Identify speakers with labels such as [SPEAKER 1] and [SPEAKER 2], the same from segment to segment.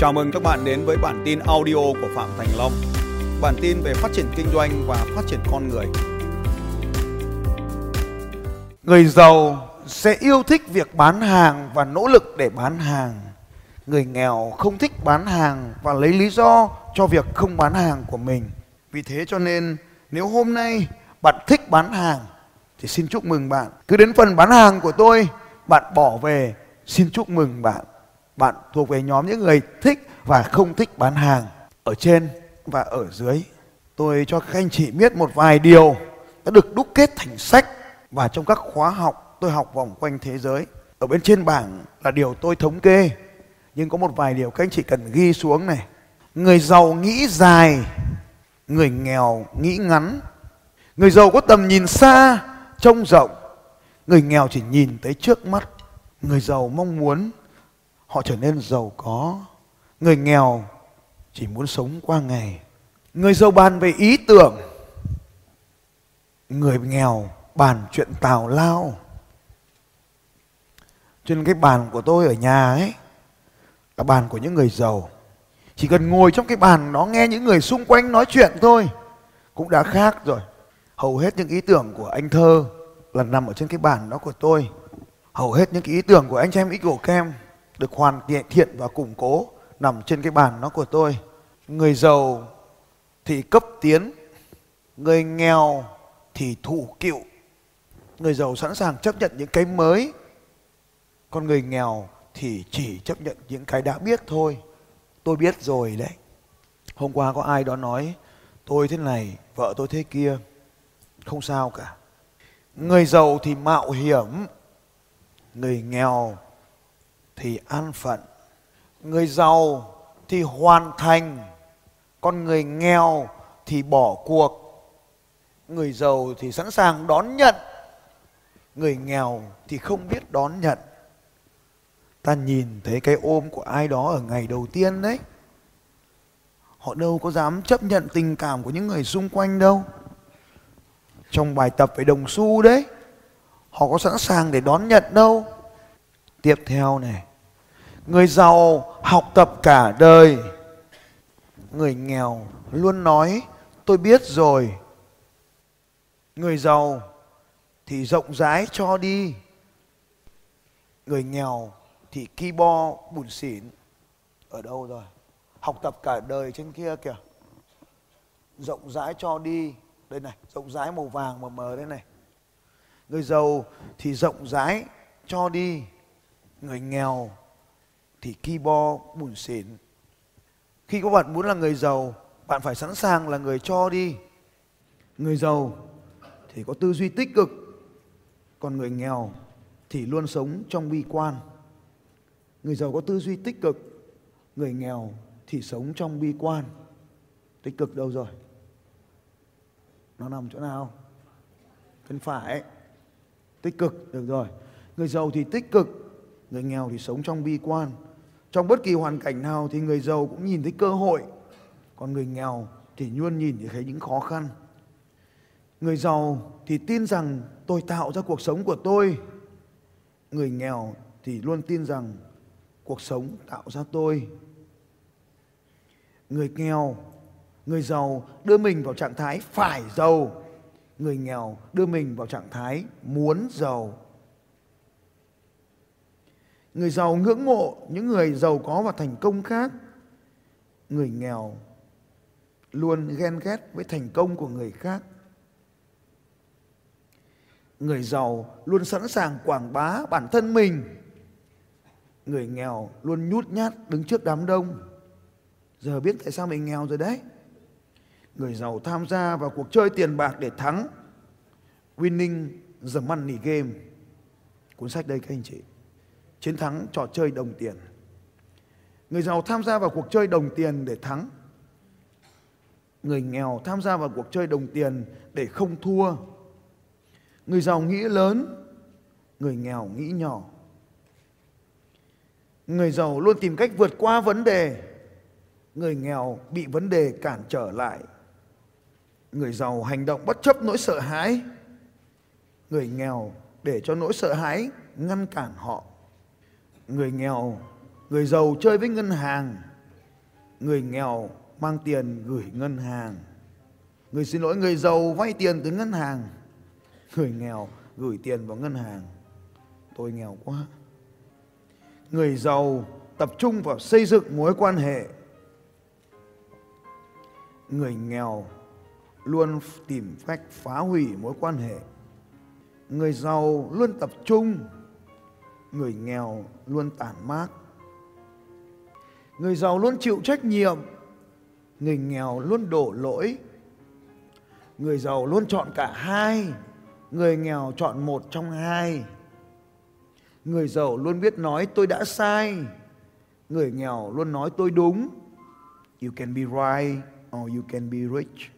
[SPEAKER 1] Chào mừng các bạn đến với bản tin audio của Phạm Thành Long. Bản tin về phát triển kinh doanh và phát triển con người.
[SPEAKER 2] Người giàu sẽ yêu thích việc bán hàng và nỗ lực để bán hàng. Người nghèo không thích bán hàng và lấy lý do cho việc không bán hàng của mình. Vì thế cho nên nếu hôm nay bạn thích bán hàng thì xin chúc mừng bạn. Cứ đến phần bán hàng của tôi, bạn bỏ về, xin chúc mừng bạn. Bạn thuộc về nhóm những người thích và không thích bán hàng. Ở trên và ở dưới, tôi cho các anh chị biết một vài điều đã được đúc kết thành sách và trong các khóa học tôi học vòng quanh thế giới. Ở bên trên bảng là điều tôi thống kê, nhưng có một vài điều các anh chị cần ghi xuống này. Người giàu nghĩ dài, người nghèo nghĩ ngắn. Người giàu có tầm nhìn xa, trông rộng. Người nghèo chỉ nhìn tới trước mắt. Người giàu mong muốn họ trở nên giàu có. Người nghèo chỉ muốn sống qua ngày. Người giàu bàn về ý tưởng. Người nghèo bàn chuyện tào lao. Trên cái bàn của tôi ở nhà ấy, là bàn của những người giàu. Chỉ cần ngồi trong cái bàn đó nghe những người xung quanh nói chuyện thôi, cũng đã khác rồi. Hầu hết những ý tưởng của anh thơ là nằm ở trên cái bàn đó của tôi. Hầu hết những cái ý tưởng của anh chị em ít gỗ kem được hoàn thiện và củng cố nằm trên cái bàn nó của tôi. Người giàu thì cấp tiến, người nghèo thì thụ cựu. Người giàu sẵn sàng chấp nhận những cái mới, còn người nghèo thì chỉ chấp nhận những cái đã biết thôi. Tôi biết rồi đấy. Hôm qua có ai đó nói tôi thế này, vợ tôi thế kia. Không sao cả. Người giàu thì mạo hiểm, người nghèo thì an phận. Người giàu thì hoàn thành, còn người nghèo thì bỏ cuộc. Người giàu thì sẵn sàng đón nhận, người nghèo thì không biết đón nhận. Ta nhìn thấy cái ôm của ai đó ở ngày đầu tiên đấy. Họ đâu có dám chấp nhận tình cảm của những người xung quanh đâu. Trong bài tập về đồng xu đấy, họ có sẵn sàng để đón nhận đâu. Tiếp theo này, người giàu học tập cả đời. Người nghèo luôn nói, tôi biết rồi. Người giàu thì rộng rãi cho đi. Người nghèo thì ki bo bùn xỉn. Ở đâu rồi? Học tập cả đời trên kia kìa. Rộng rãi cho đi. Đây này, rộng rãi màu vàng mờ mờ đây này. Người giàu thì rộng rãi cho đi. Người nghèo thì keyboard buồn bùn xỉn. Khi các bạn muốn là người giàu, bạn phải sẵn sàng là người cho đi. Người giàu thì có tư duy tích cực, còn người nghèo thì luôn sống trong bi quan. Người giàu có tư duy tích cực, người nghèo thì sống trong bi quan. Tích cực đâu rồi? Nó nằm chỗ nào? Bên phải. Tích cực, được rồi. Người giàu thì tích cực, người nghèo thì sống trong bi quan trong bất kỳ hoàn cảnh nào thì người giàu cũng nhìn thấy cơ hội. Còn người nghèo thì luôn nhìn thấy những khó khăn. Người giàu thì tin rằng tôi tạo ra cuộc sống của tôi. Người nghèo thì luôn tin rằng cuộc sống tạo ra tôi. Người nghèo, người giàu đưa mình vào trạng thái phải giàu. Người nghèo đưa mình vào trạng thái muốn giàu. Người giàu ngưỡng mộ những người giàu có và thành công khác. Người nghèo luôn ghen ghét với thành công của người khác. Người giàu luôn sẵn sàng quảng bá bản thân mình. Người nghèo luôn nhút nhát đứng trước đám đông. Giờ biết tại sao mình nghèo rồi đấy. Người giàu tham gia vào cuộc chơi tiền bạc để thắng. Winning the money game. Cuốn sách đây các anh chị chiến thắng trò chơi đồng tiền. Người giàu tham gia vào cuộc chơi đồng tiền để thắng. Người nghèo tham gia vào cuộc chơi đồng tiền để không thua. Người giàu nghĩ lớn, người nghèo nghĩ nhỏ. Người giàu luôn tìm cách vượt qua vấn đề, người nghèo bị vấn đề cản trở lại. Người giàu hành động bất chấp nỗi sợ hãi, người nghèo để cho nỗi sợ hãi ngăn cản họ người nghèo, người giàu chơi với ngân hàng. Người nghèo mang tiền gửi ngân hàng. Người xin lỗi, người giàu vay tiền từ ngân hàng. Người nghèo gửi tiền vào ngân hàng. Tôi nghèo quá. Người giàu tập trung vào xây dựng mối quan hệ. Người nghèo luôn tìm cách phá hủy mối quan hệ. Người giàu luôn tập trung người nghèo luôn tản mát. Người giàu luôn chịu trách nhiệm. Người nghèo luôn đổ lỗi. Người giàu luôn chọn cả hai. Người nghèo chọn một trong hai. Người giàu luôn biết nói tôi đã sai. Người nghèo luôn nói tôi đúng. You can be right or you can be rich.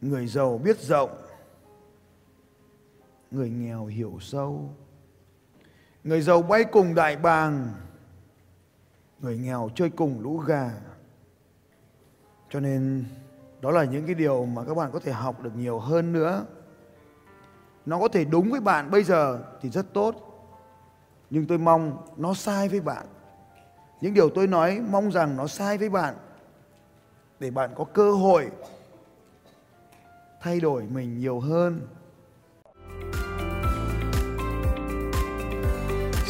[SPEAKER 2] Người giàu biết rộng. Người nghèo hiểu sâu người giàu bay cùng đại bàng, người nghèo chơi cùng lũ gà. Cho nên, đó là những cái điều mà các bạn có thể học được nhiều hơn nữa. Nó có thể đúng với bạn bây giờ thì rất tốt, nhưng tôi mong nó sai với bạn. Những điều tôi nói, mong rằng nó sai với bạn để bạn có cơ hội thay đổi mình nhiều hơn.